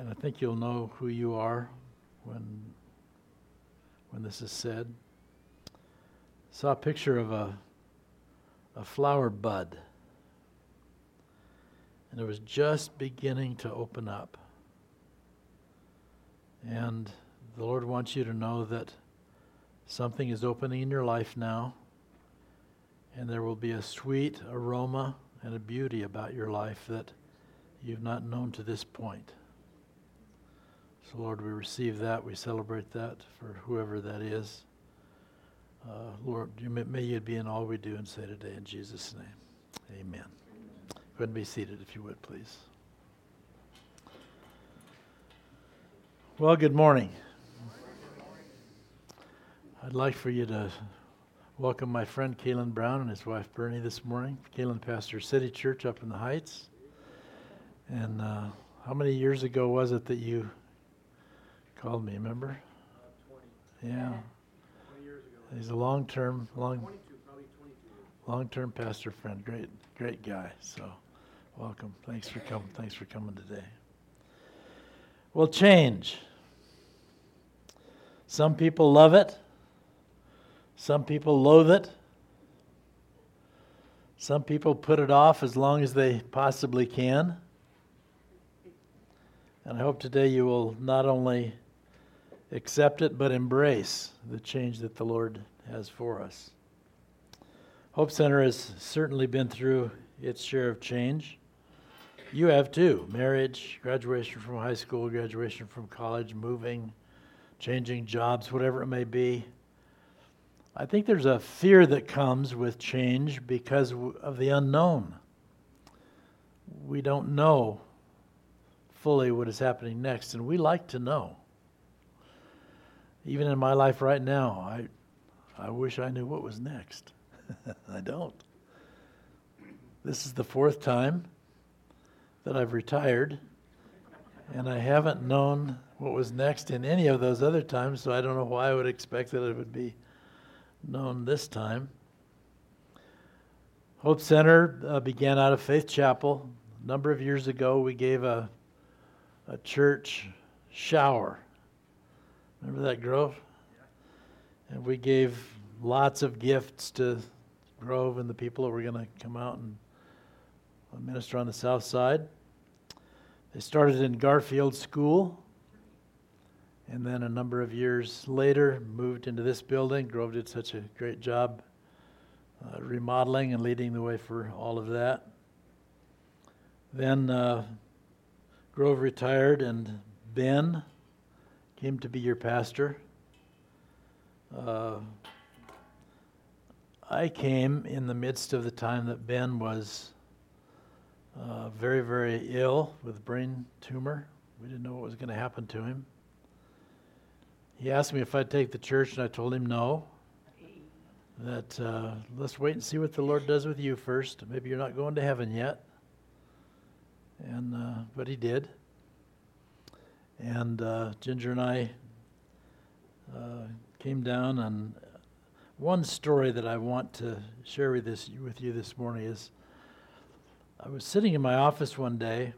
and I think you'll know who you are when when this is said. I Saw a picture of a a flower bud, and it was just beginning to open up. And the Lord wants you to know that something is opening in your life now, and there will be a sweet aroma and a beauty about your life that you've not known to this point. So, Lord, we receive that. We celebrate that for whoever that is. Uh, Lord, you may, may you be in all we do and say today in Jesus' name. Amen. Go ahead and be seated if you would, please. Well, good morning. I'd like for you to welcome my friend Kalen Brown and his wife Bernie this morning. Kalen pastors City Church up in the Heights. And uh, how many years ago was it that you called me? Remember? Uh, yeah. He's a long-term, long, long-term pastor friend. Great, great guy. So, welcome. Thanks for coming. Thanks for coming today. Well, change. Some people love it. Some people loathe it. Some people put it off as long as they possibly can. And I hope today you will not only accept it, but embrace the change that the Lord has for us. Hope Center has certainly been through its share of change. You have too marriage, graduation from high school, graduation from college, moving, changing jobs, whatever it may be. I think there's a fear that comes with change because of the unknown. We don't know fully what is happening next, and we like to know. Even in my life right now, I, I wish I knew what was next. I don't. This is the fourth time that I've retired, and I haven't known what was next in any of those other times, so I don't know why I would expect that it would be known this time. Hope Center uh, began out of Faith Chapel. A number of years ago, we gave a a church shower. Remember that, Grove? And we gave lots of gifts to Grove and the people that were going to come out and minister on the south side. They started in Garfield School, and then a number of years later moved into this building. Grove did such a great job uh, remodeling and leading the way for all of that. Then uh, Grove retired, and Ben came to be your pastor. Uh, I came in the midst of the time that Ben was uh, very, very ill with brain tumor. We didn't know what was going to happen to him. He asked me if I'd take the church, and I told him no. That uh, let's wait and see what the Lord does with you first. Maybe you're not going to heaven yet and uh, but he did. And uh, Ginger and I uh, came down, and one story that I want to share with this with you this morning is I was sitting in my office one day,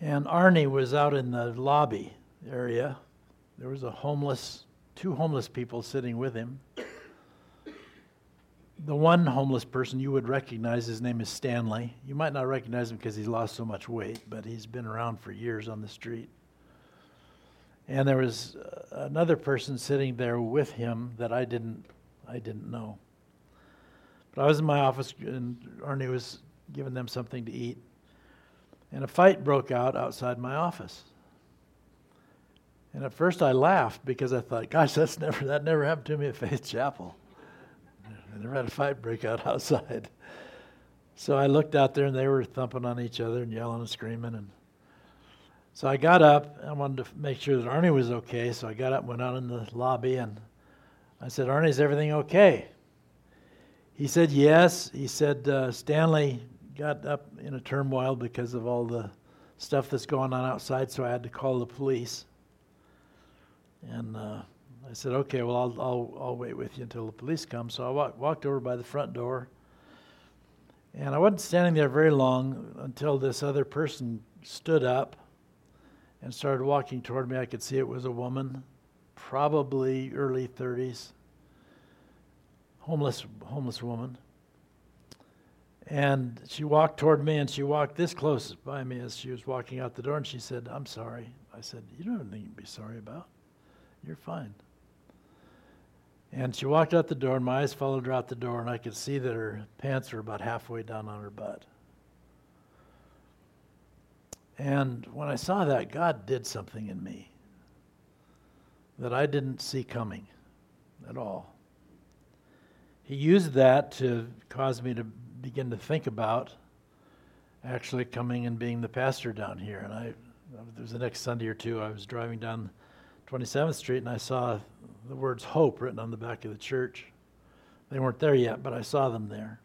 and Arnie was out in the lobby area. There was a homeless, two homeless people sitting with him the one homeless person you would recognize, his name is Stanley. You might not recognize him because he's lost so much weight, but he's been around for years on the street. And there was uh, another person sitting there with him that I didn't, I didn't know. But I was in my office, and Arnie was giving them something to eat, and a fight broke out outside my office. And at first I laughed because I thought, gosh, that's never, that never happened to me at Faith Chapel. I never had a fight break out outside. So I looked out there and they were thumping on each other and yelling and screaming. And so I got up. I wanted to make sure that Arnie was okay. So I got up, went out in the lobby, and I said, Arnie, is everything okay? He said, yes. He said, uh, Stanley got up in a turmoil because of all the stuff that's going on outside, so I had to call the police. And uh, I said, okay, well, I'll, I'll, I'll wait with you until the police come. So I walk, walked over by the front door. And I wasn't standing there very long until this other person stood up and started walking toward me. I could see it was a woman, probably early 30s, homeless, homeless woman. And she walked toward me and she walked this close by me as she was walking out the door and she said, I'm sorry. I said, You don't have anything to be sorry about. You're fine. And she walked out the door, and my eyes followed her out the door, and I could see that her pants were about halfway down on her butt. And when I saw that, God did something in me that I didn't see coming at all. He used that to cause me to begin to think about actually coming and being the pastor down here. And I, it was the next Sunday or two, I was driving down 27th Street and I saw the words hope written on the back of the church. They weren't there yet, but I saw them there.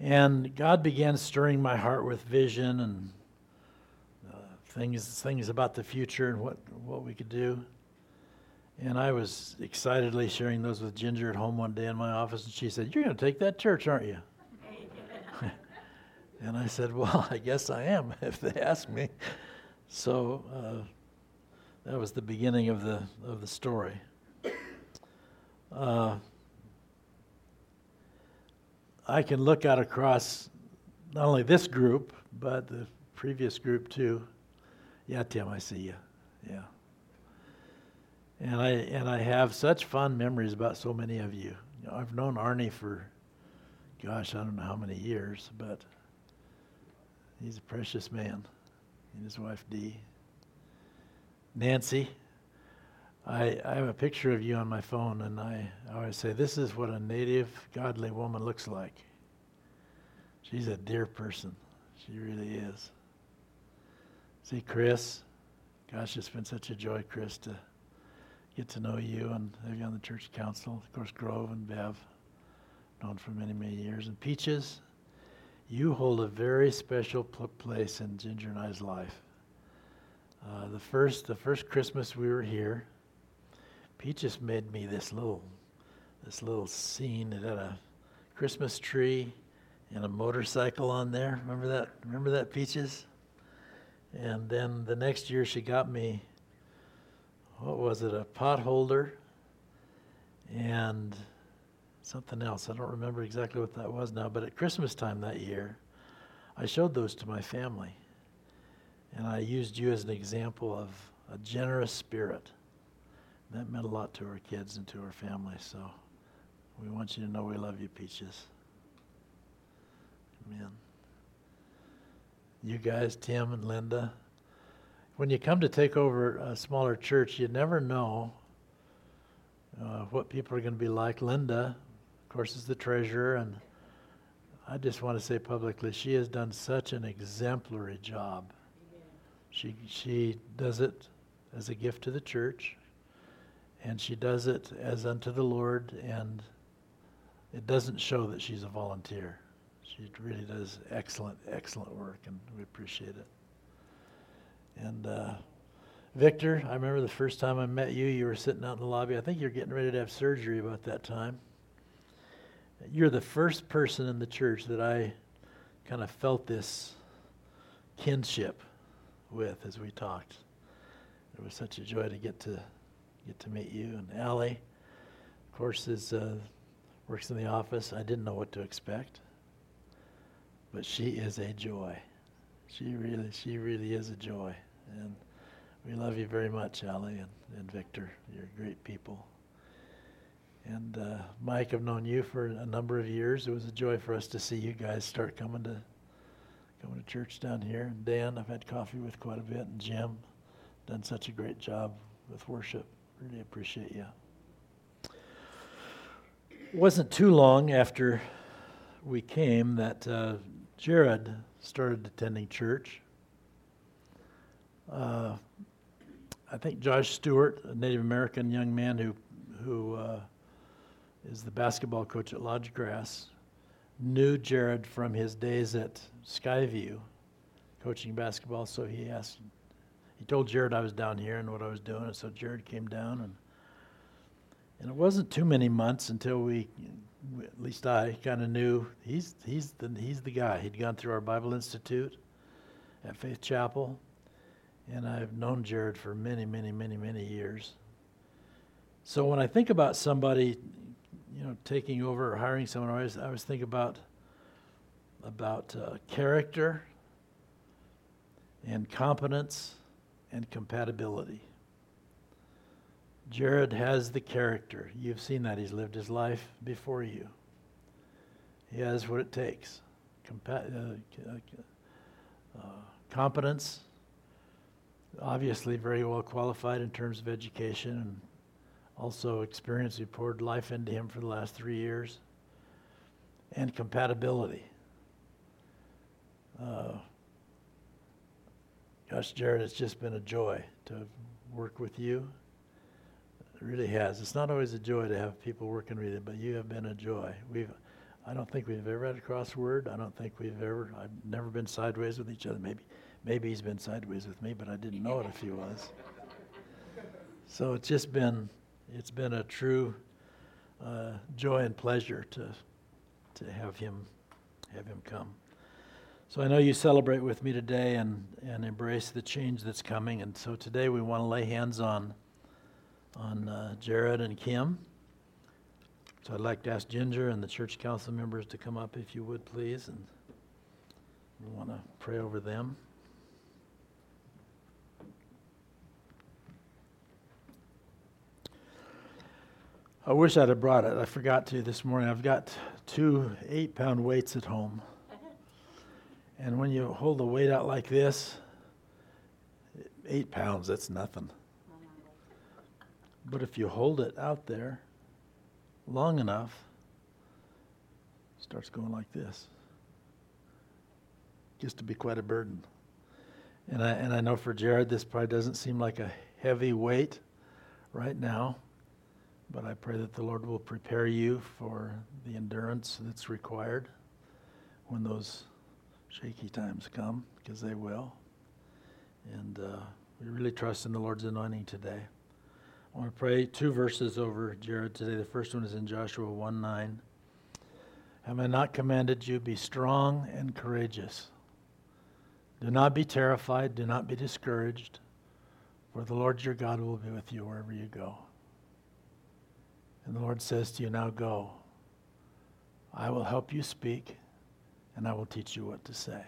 And God began stirring my heart with vision and uh, things, things about the future and what, what we could do. And I was excitedly sharing those with Ginger at home one day in my office, and she said, You're going to take that church, aren't you? and I said, Well, I guess I am if they ask me. So uh, that was the beginning of the, of the story. Uh, I can look out across not only this group, but the previous group too. Yeah, Tim, I see you. Yeah. And I and I have such fond memories about so many of you. you know, I've known Arnie for, gosh, I don't know how many years, but he's a precious man, and his wife Dee. Nancy, I, I have a picture of you on my phone, and I, always say, This is what a native, godly woman looks like. She's a dear person. She really is. See, Chris, gosh, it's been such a joy, Chris, to get to know you and have you on the church council. Of course, Grove and Bev, known for many, many years. And Peaches, you hold a very special pl- place in Ginger and I's life. Uh, the first, the first Christmas we were here, Peaches made me this little, this little scene. It had a Christmas tree and a motorcycle on there. Remember that? Remember that, Peaches? And then the next year she got me, what was it, a pot holder and something else. I don't remember exactly what that was now, but at Christmas time that year, I showed those to my family. And I used you as an example of a generous spirit. That meant a lot to our kids and to our family. So we want you to know we love you, Peaches. Amen. You guys, Tim and Linda, when you come to take over a smaller church, you never know uh, what people are going to be like. Linda, of course, is the treasurer, and I just want to say publicly, she has done such an exemplary job she, she does it as a gift to the church, and she does it as unto the Lord, and it doesn't show that she's a volunteer. She really does excellent, excellent work, and we appreciate it. And uh, Victor, I remember the first time I met you, you were sitting out in the lobby. I think you're getting ready to have surgery about that time. You're the first person in the church that I kind of felt this kinship with as we talked. It was such a joy to get to get to meet you and Allie. Of course, is uh, works in the office. I didn't know what to expect, but she is a joy. She really, she really is a joy, and we love you very much, Allie and, and Victor. You're great people. And uh, Mike, I've known you for a number of years. It was a joy for us to see you guys start coming to going to church down here. And Dan, I've had coffee with quite a bit, and Jim, done such a great job with worship. Really appreciate you. It wasn't too long after we came that uh, Jared started attending church. Uh, I think Josh Stewart, a Native American young man who who uh, is the basketball coach at Lodge Grass, knew Jared from his days at Skyview coaching basketball. So he asked, he told Jared I was down here and what I was doing. And so Jared came down and and it wasn't too many months until we at least I kind of knew he's he's the he's the guy. He'd gone through our Bible Institute at Faith Chapel, and I've known Jared for many, many, many, many years. So when I think about somebody, you know, taking over or hiring someone, I always I always think about about uh, character and competence and compatibility. Jared has the character. You've seen that. He's lived his life before you. He has what it takes Compa- uh, uh, competence, obviously very well qualified in terms of education and also experience. We poured life into him for the last three years. And compatibility. Uh, gosh, Jared, it's just been a joy to work with you. It really has. It's not always a joy to have people working with you, but you have been a joy. We've, I don't think we've ever had a crossword. I don't think we've ever. I've never been sideways with each other. Maybe, maybe he's been sideways with me, but I didn't know it if he was. So it's just been, it's been a true uh, joy and pleasure to, to have him, have him come. So I know you celebrate with me today and, and embrace the change that's coming. And so today we want to lay hands on on uh, Jared and Kim. So I'd like to ask Ginger and the church council members to come up if you would, please. And we want to pray over them. I wish I'd have brought it. I forgot to this morning. I've got two eight pound weights at home. And when you hold the weight out like this, eight pounds, that's nothing. But if you hold it out there long enough, it starts going like this. Gets to be quite a burden. And I, and I know for Jared, this probably doesn't seem like a heavy weight right now, but I pray that the Lord will prepare you for the endurance that's required when those shaky times come, because they will. And uh, we really trust in the Lord's anointing today. I want to pray two verses over Jared today. The first one is in Joshua 1 9. Have I not commanded you, be strong and courageous? Do not be terrified, do not be discouraged, for the Lord your God will be with you wherever you go. And the Lord says to you, Now go. I will help you speak, and I will teach you what to say.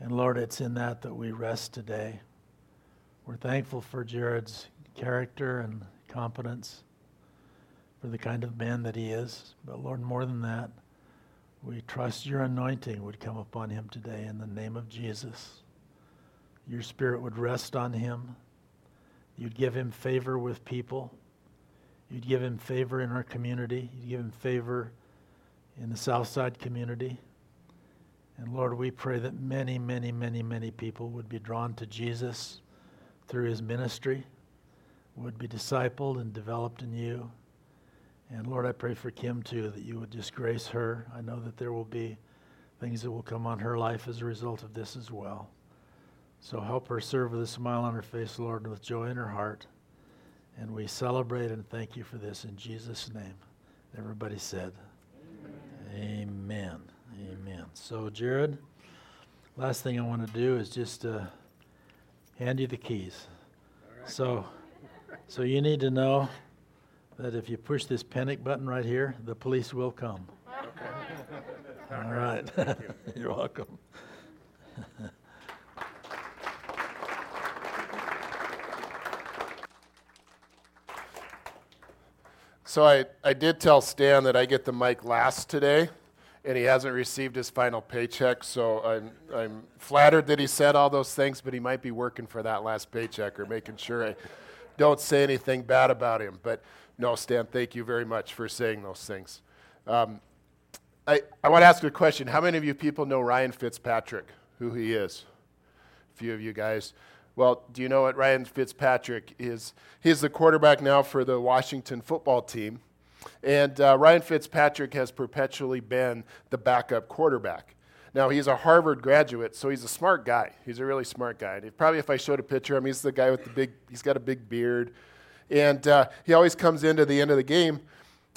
And Lord, it's in that that we rest today. We're thankful for Jared's character and competence for the kind of man that he is. But Lord, more than that, we trust your anointing would come upon him today in the name of Jesus. Your spirit would rest on him. You'd give him favor with people. You'd give him favor in our community. You'd give him favor in the Southside community. And Lord, we pray that many, many, many, many people would be drawn to Jesus through his ministry would be discipled and developed in you. And Lord, I pray for Kim too, that you would just grace her. I know that there will be things that will come on her life as a result of this as well. So help her serve with a smile on her face, Lord, and with joy in her heart. And we celebrate and thank you for this in Jesus' name. Everybody said, Amen. Amen. Amen. So, Jared, last thing I want to do is just uh, hand you the keys. So. So you need to know that if you push this panic button right here, the police will come. Okay. All right. You're welcome. so I, I did tell Stan that I get the mic last today, and he hasn't received his final paycheck. So I'm, I'm flattered that he said all those things, but he might be working for that last paycheck or making sure I don't say anything bad about him. But no, Stan, thank you very much for saying those things. Um, I, I want to ask a question. How many of you people know Ryan Fitzpatrick, who he is? A few of you guys. Well, do you know what Ryan Fitzpatrick is? He's the quarterback now for the Washington football team. And uh, Ryan Fitzpatrick has perpetually been the backup quarterback. Now, he's a Harvard graduate, so he's a smart guy. He's a really smart guy. Probably if I showed a picture of him, he's the guy with the big, he's got a big beard. And uh, he always comes into the end of the game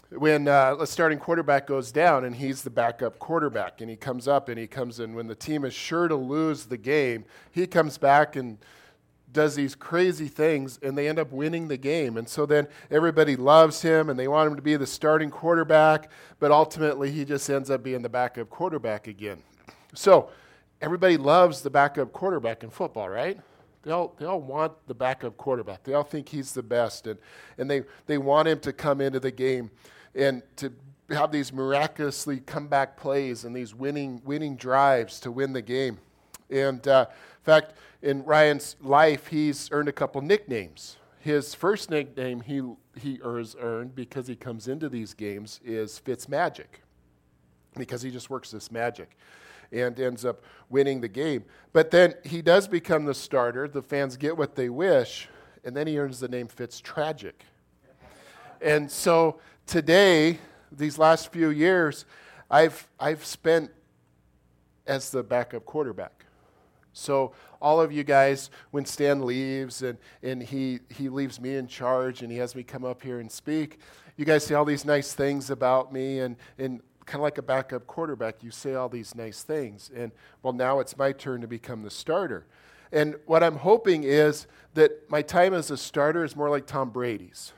when uh, the starting quarterback goes down and he's the backup quarterback and he comes up and he comes in when the team is sure to lose the game, he comes back and does these crazy things and they end up winning the game. And so then everybody loves him and they want him to be the starting quarterback, but ultimately he just ends up being the backup quarterback again. So everybody loves the backup quarterback in football, right? They all, they all want the backup quarterback. They all think he's the best, and, and they, they want him to come into the game and to have these miraculously comeback plays and these winning, winning drives to win the game. And uh, in fact, in Ryan's life, he's earned a couple nicknames. His first nickname he, he has earned because he comes into these games is Fitzmagic, because he just works this magic and ends up winning the game. But then he does become the starter. The fans get what they wish, and then he earns the name Fitz Tragic. And so today, these last few years, I've, I've spent as the backup quarterback. So all of you guys, when Stan leaves and, and he, he leaves me in charge and he has me come up here and speak, you guys say all these nice things about me and, and kind of like a backup quarterback, you say all these nice things. And well, now it's my turn to become the starter. And what I'm hoping is that my time as a starter is more like Tom Brady's,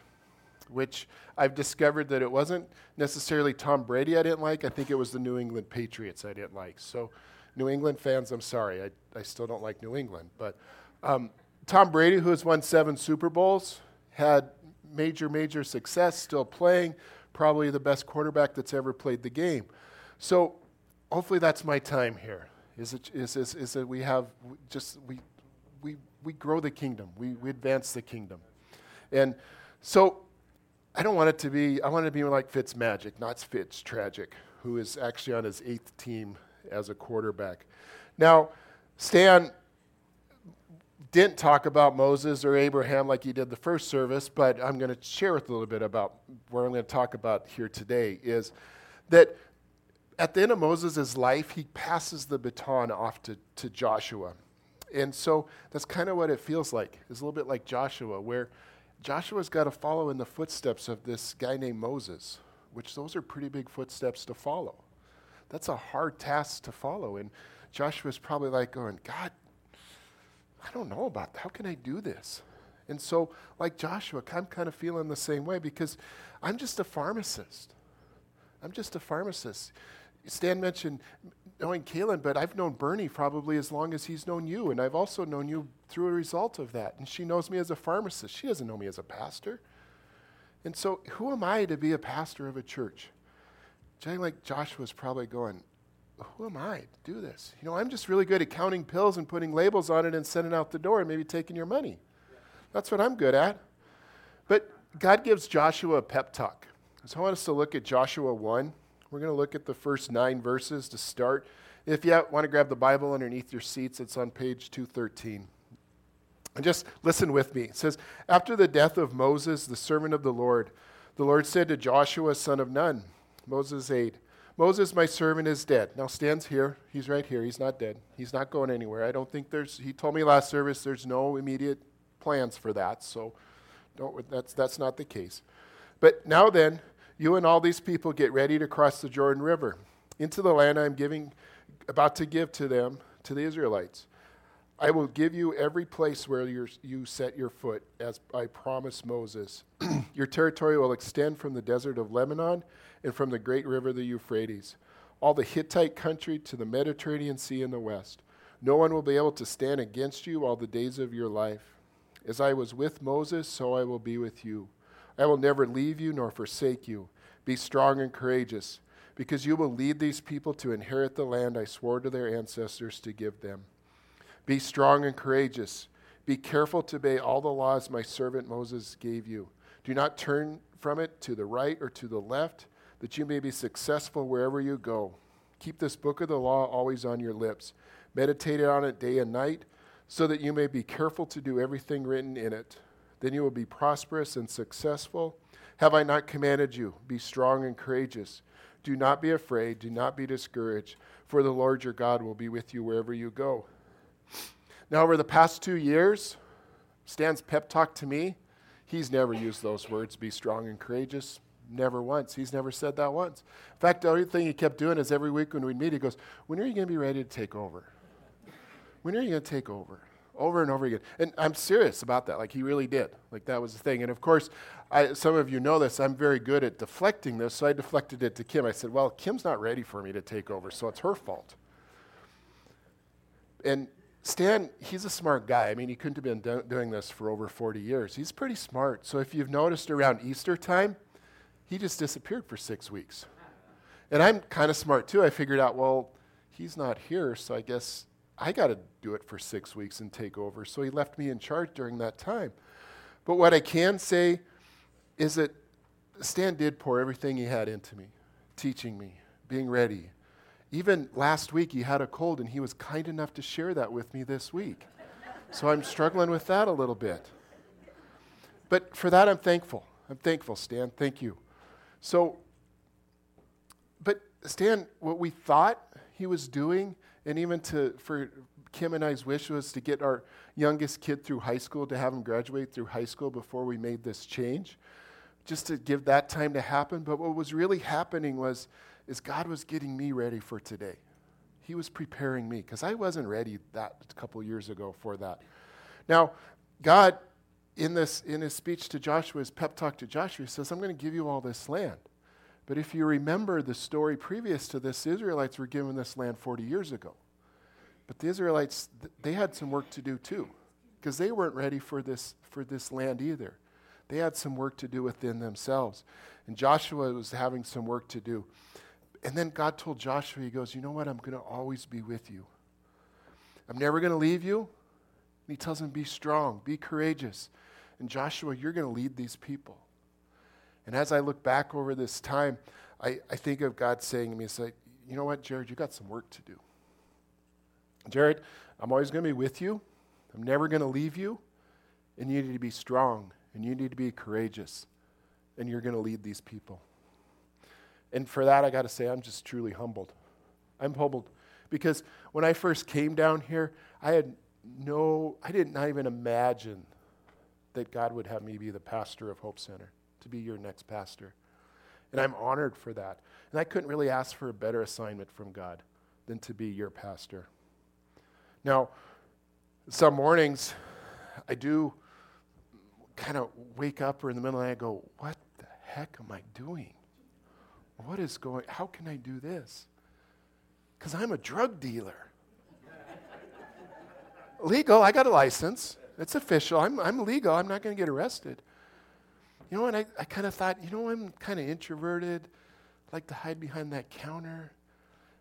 which I've discovered that it wasn't necessarily Tom Brady I didn't like. I think it was the New England Patriots I didn't like. So, New England fans, I'm sorry. I, I still don't like New England. But um, Tom Brady, who has won seven Super Bowls, had major, major success, still playing, probably the best quarterback that's ever played the game. So hopefully that's my time here. Is it is is, is that we have just we we we grow the kingdom. We we advance the kingdom. And so I don't want it to be I want it to be like Fitz Magic, not Fitz Tragic, who is actually on his eighth team as a quarterback. Now, Stan didn't talk about Moses or Abraham like he did the first service, but I'm going to share with a little bit about what I'm going to talk about here today is that at the end of Moses' life, he passes the baton off to, to Joshua. And so that's kind of what it feels like. It's a little bit like Joshua, where Joshua's got to follow in the footsteps of this guy named Moses, which those are pretty big footsteps to follow. That's a hard task to follow. And Joshua's probably like going, God, I don't know about that. How can I do this? And so, like Joshua, I'm kind of feeling the same way because I'm just a pharmacist. I'm just a pharmacist. Stan mentioned knowing Kaylin, but I've known Bernie probably as long as he's known you, and I've also known you through a result of that. And she knows me as a pharmacist. She doesn't know me as a pastor. And so, who am I to be a pastor of a church? Jay, like Joshua's probably going, who am I to do this? You know, I'm just really good at counting pills and putting labels on it and sending out the door and maybe taking your money. That's what I'm good at. But God gives Joshua a pep talk. So I want us to look at Joshua 1. We're going to look at the first nine verses to start. If you want to grab the Bible underneath your seats, it's on page 213. And just listen with me. It says, After the death of Moses, the servant of the Lord, the Lord said to Joshua, son of Nun, Moses' aide, Moses, my servant, is dead. Now Stan's here. He's right here. He's not dead. He's not going anywhere. I don't think there's, he told me last service there's no immediate plans for that, so don't, that's, that's not the case. But now then, you and all these people get ready to cross the Jordan River into the land I'm giving, about to give to them, to the Israelites. I will give you every place where you set your foot, as I promised Moses. your territory will extend from the desert of Lebanon and from the great river, the Euphrates, all the Hittite country to the Mediterranean Sea in the west. No one will be able to stand against you all the days of your life. As I was with Moses, so I will be with you. I will never leave you nor forsake you. Be strong and courageous, because you will lead these people to inherit the land I swore to their ancestors to give them. Be strong and courageous. Be careful to obey all the laws my servant Moses gave you. Do not turn from it to the right or to the left that you may be successful wherever you go. Keep this book of the law always on your lips. Meditate on it day and night, so that you may be careful to do everything written in it. Then you will be prosperous and successful. Have I not commanded you? Be strong and courageous. Do not be afraid, do not be discouraged, for the Lord your God will be with you wherever you go. Now, over the past two years, Stan's pep talk to me, he's never used those words, be strong and courageous Never once. He's never said that once. In fact, the only thing he kept doing is every week when we'd meet, he goes, When are you going to be ready to take over? When are you going to take over? Over and over again. And I'm serious about that. Like, he really did. Like, that was the thing. And of course, I, some of you know this. I'm very good at deflecting this. So I deflected it to Kim. I said, Well, Kim's not ready for me to take over, so it's her fault. And Stan, he's a smart guy. I mean, he couldn't have been do- doing this for over 40 years. He's pretty smart. So if you've noticed around Easter time, he just disappeared for six weeks. And I'm kind of smart too. I figured out, well, he's not here, so I guess I got to do it for six weeks and take over. So he left me in charge during that time. But what I can say is that Stan did pour everything he had into me, teaching me, being ready, even last week, he had a cold, and he was kind enough to share that with me this week. So I'm struggling with that a little bit. But for that, I'm thankful. I'm thankful, Stan. Thank you. So, but Stan, what we thought he was doing, and even to for Kim and I's wish was to get our youngest kid through high school, to have him graduate through high school before we made this change, just to give that time to happen. But what was really happening was is God was getting me ready for today. He was preparing me because I wasn't ready that a couple years ago for that. Now, God, in this in his speech to Joshua, his pep talk to Joshua, he says, I'm going to give you all this land. But if you remember the story previous to this, the Israelites were given this land 40 years ago. But the Israelites, they had some work to do too, because they weren't ready for this, for this land either. They had some work to do within themselves. And Joshua was having some work to do. And then God told Joshua, He goes, You know what? I'm going to always be with you. I'm never going to leave you. He tells him, Be strong, be courageous. And Joshua, you're going to lead these people. And as I look back over this time, I, I think of God saying to me, It's like, You know what, Jared? You got some work to do. Jared, I'm always going to be with you. I'm never going to leave you. And you need to be strong. And you need to be courageous. And you're going to lead these people. And for that, I got to say, I'm just truly humbled. I'm humbled because when I first came down here, I had no, I did not even imagine that God would have me be the pastor of Hope Center, to be your next pastor. And I'm honored for that. And I couldn't really ask for a better assignment from God than to be your pastor. Now, some mornings I do kind of wake up or in the middle of the night I go, What the heck am I doing? what is going how can i do this because i'm a drug dealer legal i got a license. It's official. I'm, I'm legal. I'm not going to get arrested. You know and i, I kind of thought you know i'm kind of introverted I like to hide behind that counter.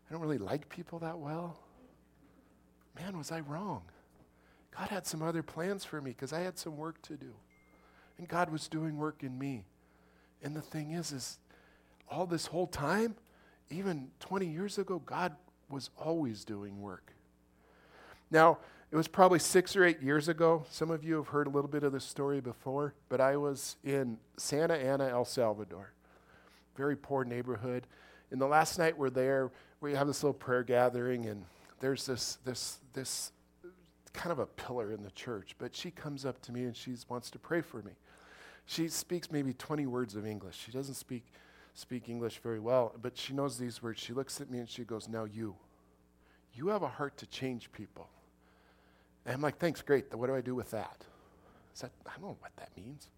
I don't really like people that well. Man was i wrong. God had some other plans for me because i had some work to do. And god was doing work in me. And the thing is is all this whole time, even 20 years ago, God was always doing work. Now, it was probably six or eight years ago. Some of you have heard a little bit of this story before, but I was in Santa Ana, El Salvador, very poor neighborhood. And the last night we're there, we have this little prayer gathering, and there's this this this kind of a pillar in the church. But she comes up to me and she wants to pray for me. She speaks maybe 20 words of English. She doesn't speak speak English very well, but she knows these words. She looks at me and she goes, Now you. You have a heart to change people. And I'm like, Thanks, great. What do I do with that? Is that I don't know what that means.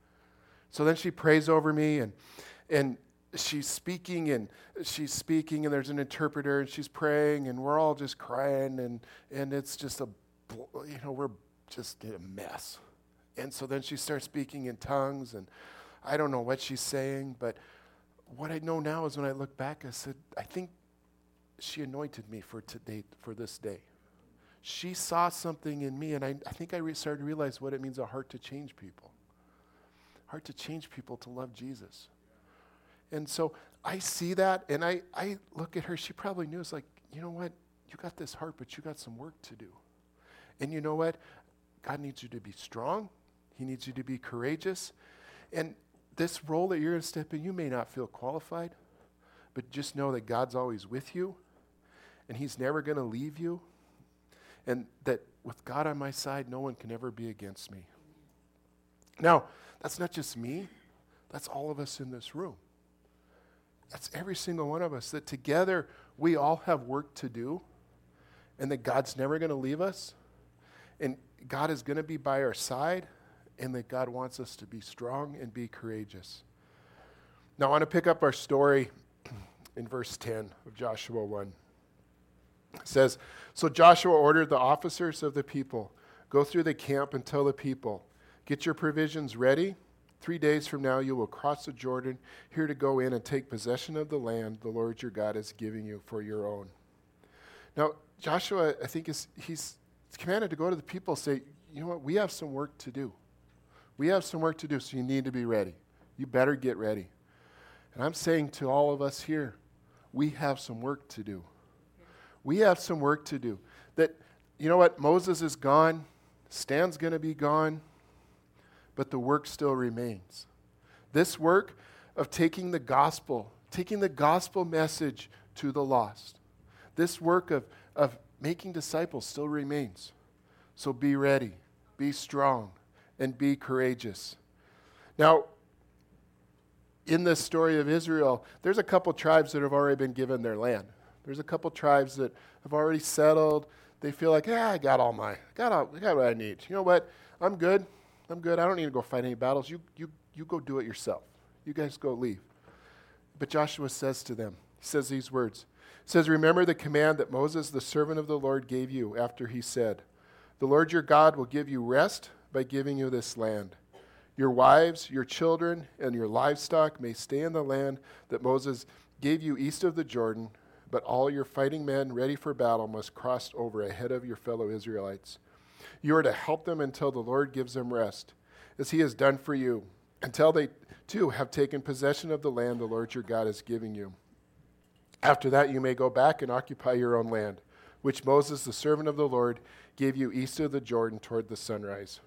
So then she prays over me and and she's speaking and she's speaking and there's an interpreter and she's praying and we're all just crying and and it's just a you know we're just a mess and so then she starts speaking in tongues and i don't know what she's saying but what I know now is when I look back, I said, I think she anointed me for today, for this day. She saw something in me, and I, I think I re- started to realize what it means a heart to change people. Heart to change people to love Jesus. And so I see that, and I, I look at her. She probably knew. It's like, you know what? You got this heart, but you got some work to do. And you know what? God needs you to be strong. He needs you to be courageous. And this role that you're going to step in, you may not feel qualified, but just know that God's always with you and He's never going to leave you. And that with God on my side, no one can ever be against me. Now, that's not just me, that's all of us in this room. That's every single one of us. That together we all have work to do and that God's never going to leave us and God is going to be by our side and that God wants us to be strong and be courageous. Now, I want to pick up our story in verse 10 of Joshua 1. It says, So Joshua ordered the officers of the people, Go through the camp and tell the people, Get your provisions ready. Three days from now, you will cross the Jordan here to go in and take possession of the land the Lord your God is giving you for your own. Now, Joshua, I think, is, he's commanded to go to the people say, You know what? We have some work to do. We have some work to do, so you need to be ready. You better get ready. And I'm saying to all of us here, we have some work to do. We have some work to do. That, you know what? Moses is gone, Stan's going to be gone, but the work still remains. This work of taking the gospel, taking the gospel message to the lost, this work of, of making disciples still remains. So be ready, be strong, and be courageous. Now, in this story of Israel, there's a couple tribes that have already been given their land. There's a couple tribes that have already settled. They feel like, yeah, I got all my, got all, I got what I need. You know what? I'm good. I'm good. I don't need to go fight any battles. You, you, you go do it yourself. You guys go leave. But Joshua says to them, he says these words. He says, Remember the command that Moses, the servant of the Lord, gave you after he said, The Lord your God will give you rest by giving you this land. Your wives, your children, and your livestock may stay in the land that Moses gave you east of the Jordan, but all your fighting men ready for battle must cross over ahead of your fellow Israelites. You are to help them until the Lord gives them rest, as he has done for you, until they too have taken possession of the land the Lord your God is giving you. After that, you may go back and occupy your own land, which Moses, the servant of the Lord, gave you east of the Jordan toward the sunrise.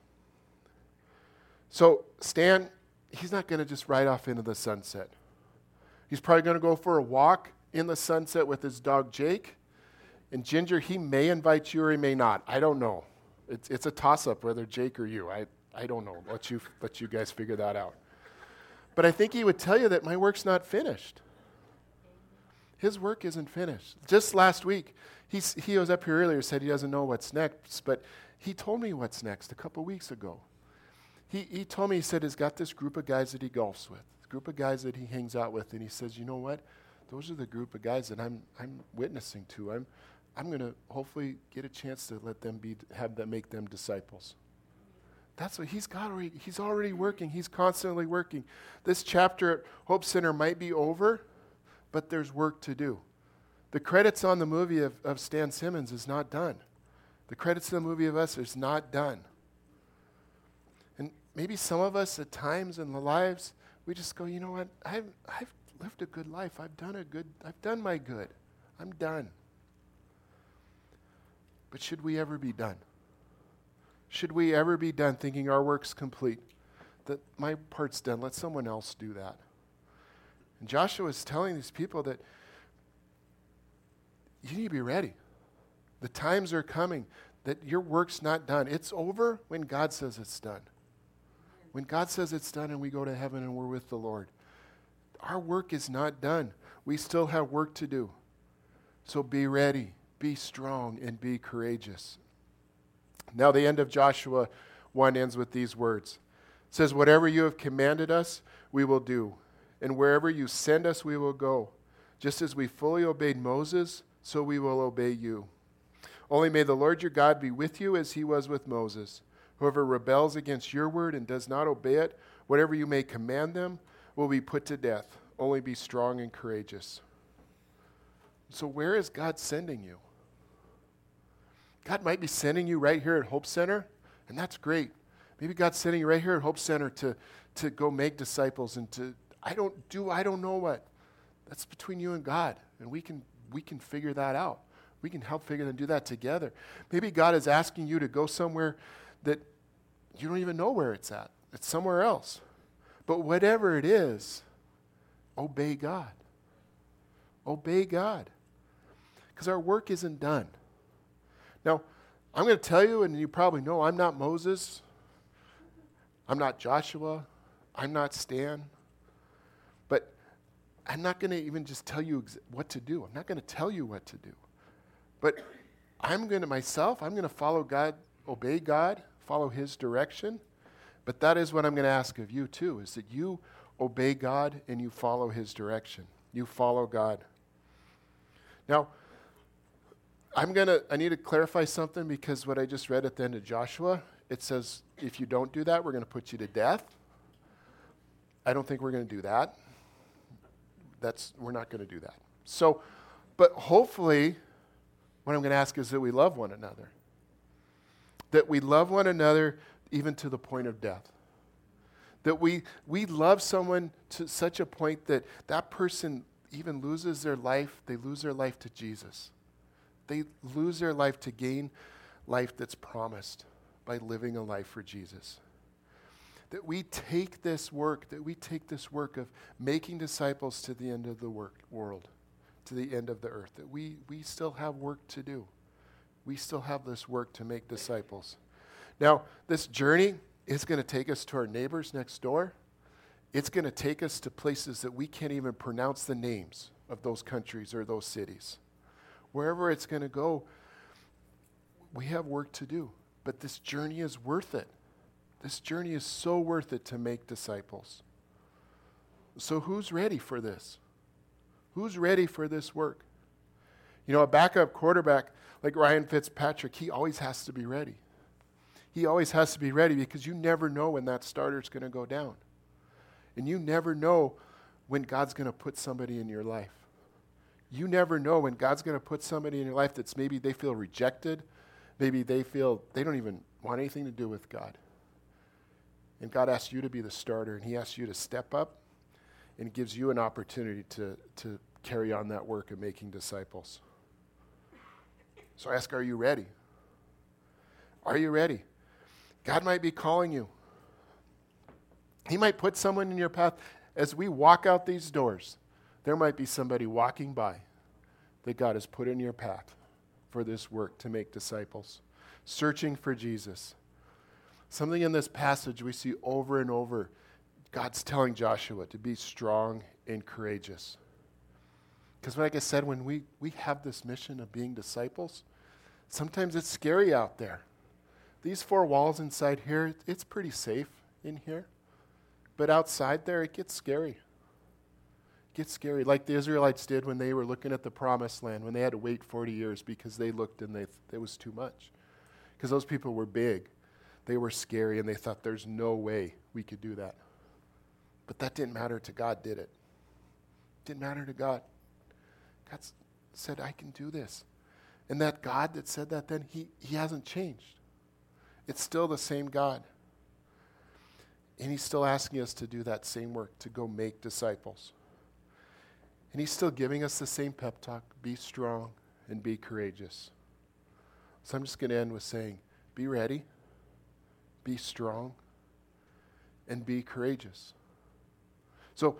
So Stan, he's not going to just ride off into the sunset. He's probably going to go for a walk in the sunset with his dog Jake. And Ginger, he may invite you or he may not. I don't know. It's, it's a toss up whether Jake or you. I, I don't know. Let you, let you guys figure that out. But I think he would tell you that my work's not finished. His work isn't finished. Just last week, he's, he was up here earlier, said he doesn't know what's next, but he told me what's next a couple weeks ago he, he told me, he said, he's got this group of guys that he golfs with, group of guys that he hangs out with, and he says, you know what? Those are the group of guys that I'm, I'm witnessing to. I'm, I'm going to hopefully get a chance to let them be, have them make them disciples. That's what he's got already. He's already working. He's constantly working. This chapter at Hope Center might be over, but there's work to do. The credits on the movie of, of Stan Simmons is not done. The credits of the movie of us is not done And maybe some of us at times in the lives, we just go, you know what? I've, I've lived a good life. I've done a good, I've done my good. I'm done. But should we ever be done? Should we ever be done thinking our work's complete? That my part's done, let someone else do that. And Joshua is telling these people that you need to be ready. The times are coming that your work's not done. It's over when God says it's done. When God says it's done and we go to heaven and we're with the Lord, our work is not done. We still have work to do. So be ready, be strong, and be courageous. Now, the end of Joshua 1 ends with these words it says, Whatever you have commanded us, we will do, and wherever you send us, we will go. Just as we fully obeyed Moses, so we will obey you. Only may the Lord your God be with you as he was with Moses. Whoever rebels against your word and does not obey it, whatever you may command them, will be put to death. Only be strong and courageous. So, where is God sending you? God might be sending you right here at Hope Center, and that's great. Maybe God's sending you right here at Hope Center to, to go make disciples and to, I don't do, I don't know what. That's between you and God, and we can, we can figure that out. We can help figure and do that together. Maybe God is asking you to go somewhere that you don't even know where it's at. It's somewhere else. But whatever it is, obey God. Obey God. Because our work isn't done. Now, I'm going to tell you, and you probably know, I'm not Moses. I'm not Joshua. I'm not Stan. But I'm not going to even just tell you ex- what to do. I'm not going to tell you what to do. But I'm going to myself, I'm going to follow God, obey God, follow His direction. But that is what I'm going to ask of you too, is that you obey God and you follow His direction. You follow God. Now, I'm going to, I need to clarify something because what I just read at the end of Joshua, it says, if you don't do that, we're going to put you to death. I don't think we're going to do that. That's, we're not going to do that. So, but hopefully, what I'm going to ask is that we love one another. That we love one another even to the point of death. That we, we love someone to such a point that that person even loses their life, they lose their life to Jesus. They lose their life to gain life that's promised by living a life for Jesus. That we take this work, that we take this work of making disciples to the end of the work, world, to the end of the earth, that we, we still have work to do. We still have this work to make disciples. Now, this journey is going to take us to our neighbors next door. It's going to take us to places that we can't even pronounce the names of those countries or those cities. Wherever it's going to go, we have work to do. But this journey is worth it. This journey is so worth it to make disciples. So, who's ready for this? Who's ready for this work? You know, a backup quarterback like Ryan Fitzpatrick, he always has to be ready. He always has to be ready because you never know when that starter's going to go down. And you never know when God's going to put somebody in your life. You never know when God's going to put somebody in your life that's maybe they feel rejected, maybe they feel they don't even want anything to do with God. And God asks you to be the starter, and He asks you to step up and gives you an opportunity to, to carry on that work of making disciples. So I ask, are you ready? Are you ready? God might be calling you. He might put someone in your path. As we walk out these doors, there might be somebody walking by that God has put in your path for this work to make disciples, searching for Jesus. Something in this passage we see over and over. God's telling Joshua to be strong and courageous. Because, like I said, when we, we have this mission of being disciples, sometimes it's scary out there. These four walls inside here, it's pretty safe in here. But outside there, it gets scary. It gets scary, like the Israelites did when they were looking at the promised land, when they had to wait 40 years because they looked and they th- it was too much. Because those people were big, they were scary, and they thought there's no way we could do that. But that didn't matter to God, did it? didn't matter to God. God said, I can do this. And that God that said that then, he, he hasn't changed. It's still the same God. And He's still asking us to do that same work, to go make disciples. And He's still giving us the same pep talk be strong and be courageous. So I'm just going to end with saying be ready, be strong, and be courageous. So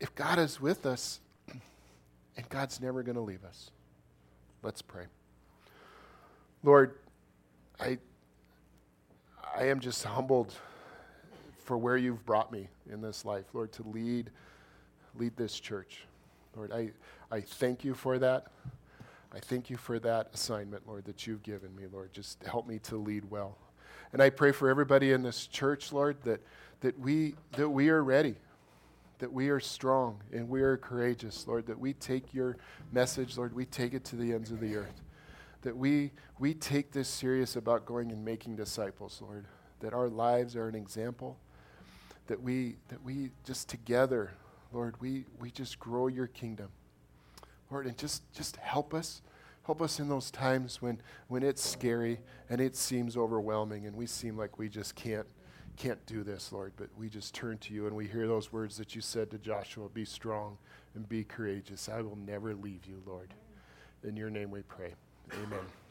if God is with us, and God's never going to leave us, let's pray. Lord, I, I am just humbled for where you've brought me in this life, Lord, to lead, lead this church. Lord, I, I thank you for that. I thank you for that assignment, Lord, that you've given me, Lord. Just help me to lead well. And I pray for everybody in this church, Lord, that, that, we, that we are ready, that we are strong and we are courageous, Lord, that we take your message, Lord, we take it to the ends of the earth. That we, we take this serious about going and making disciples, Lord. That our lives are an example that we that we just together, Lord, we we just grow your kingdom. Lord, and just just help us. Help us in those times when when it's scary and it seems overwhelming and we seem like we just can't can't do this, Lord, but we just turn to you and we hear those words that you said to Joshua, be strong and be courageous. I will never leave you, Lord. In your name we pray. Amen.